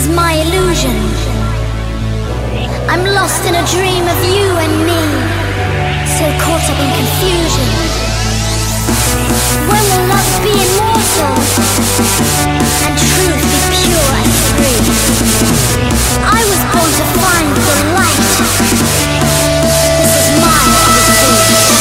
is my illusion. I'm lost in a dream of you and me, so caught up in confusion. When will love be immortal and truth be pure and free? I was born to find the light. This is my position.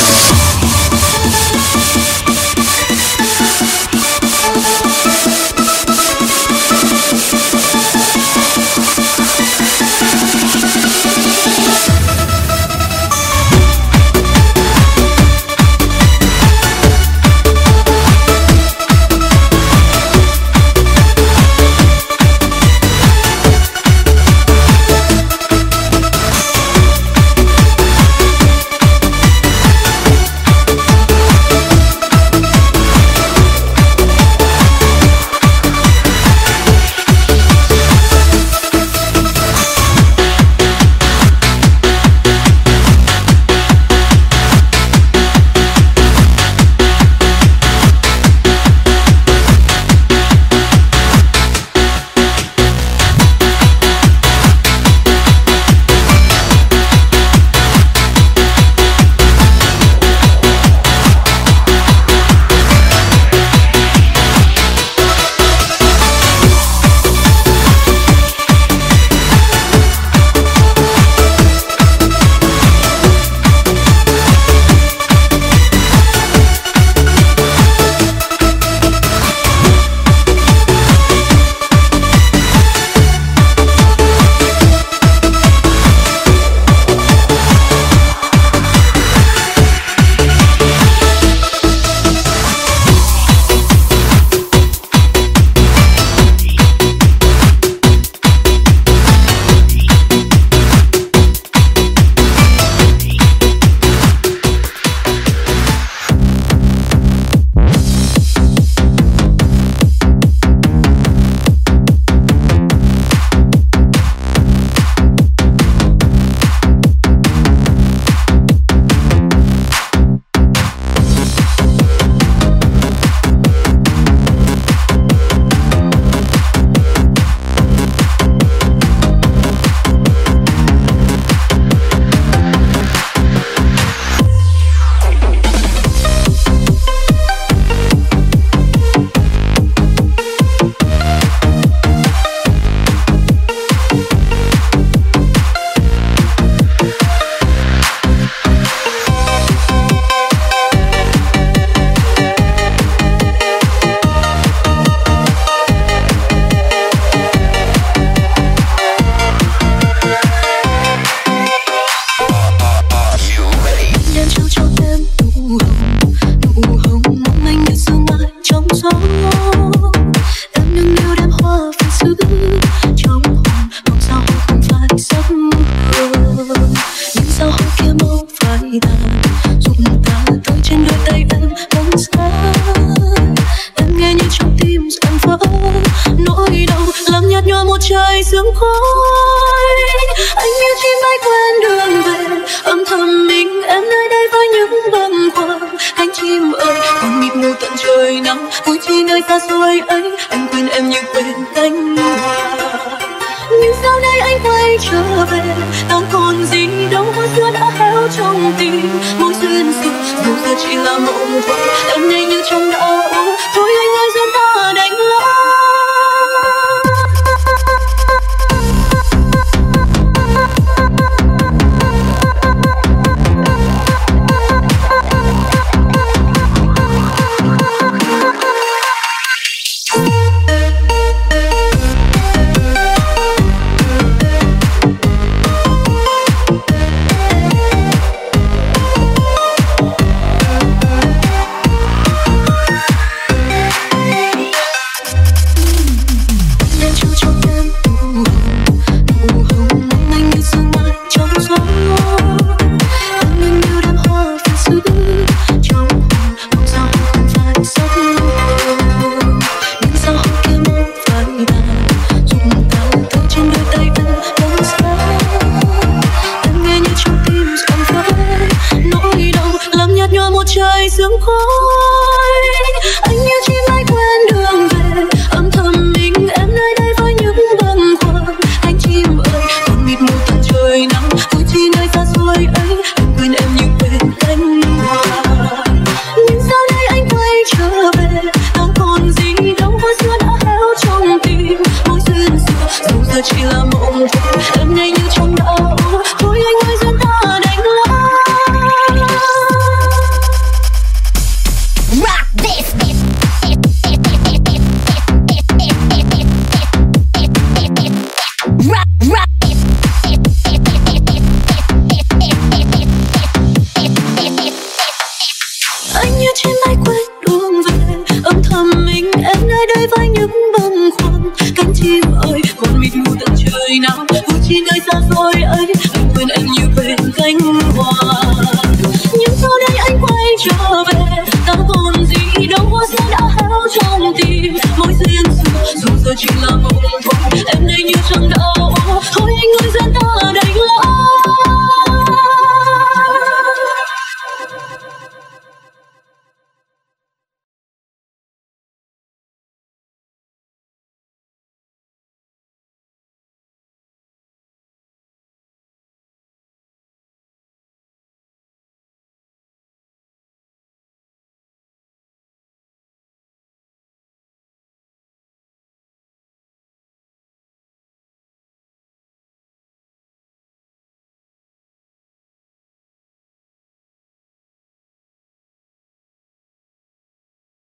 sướng khổ.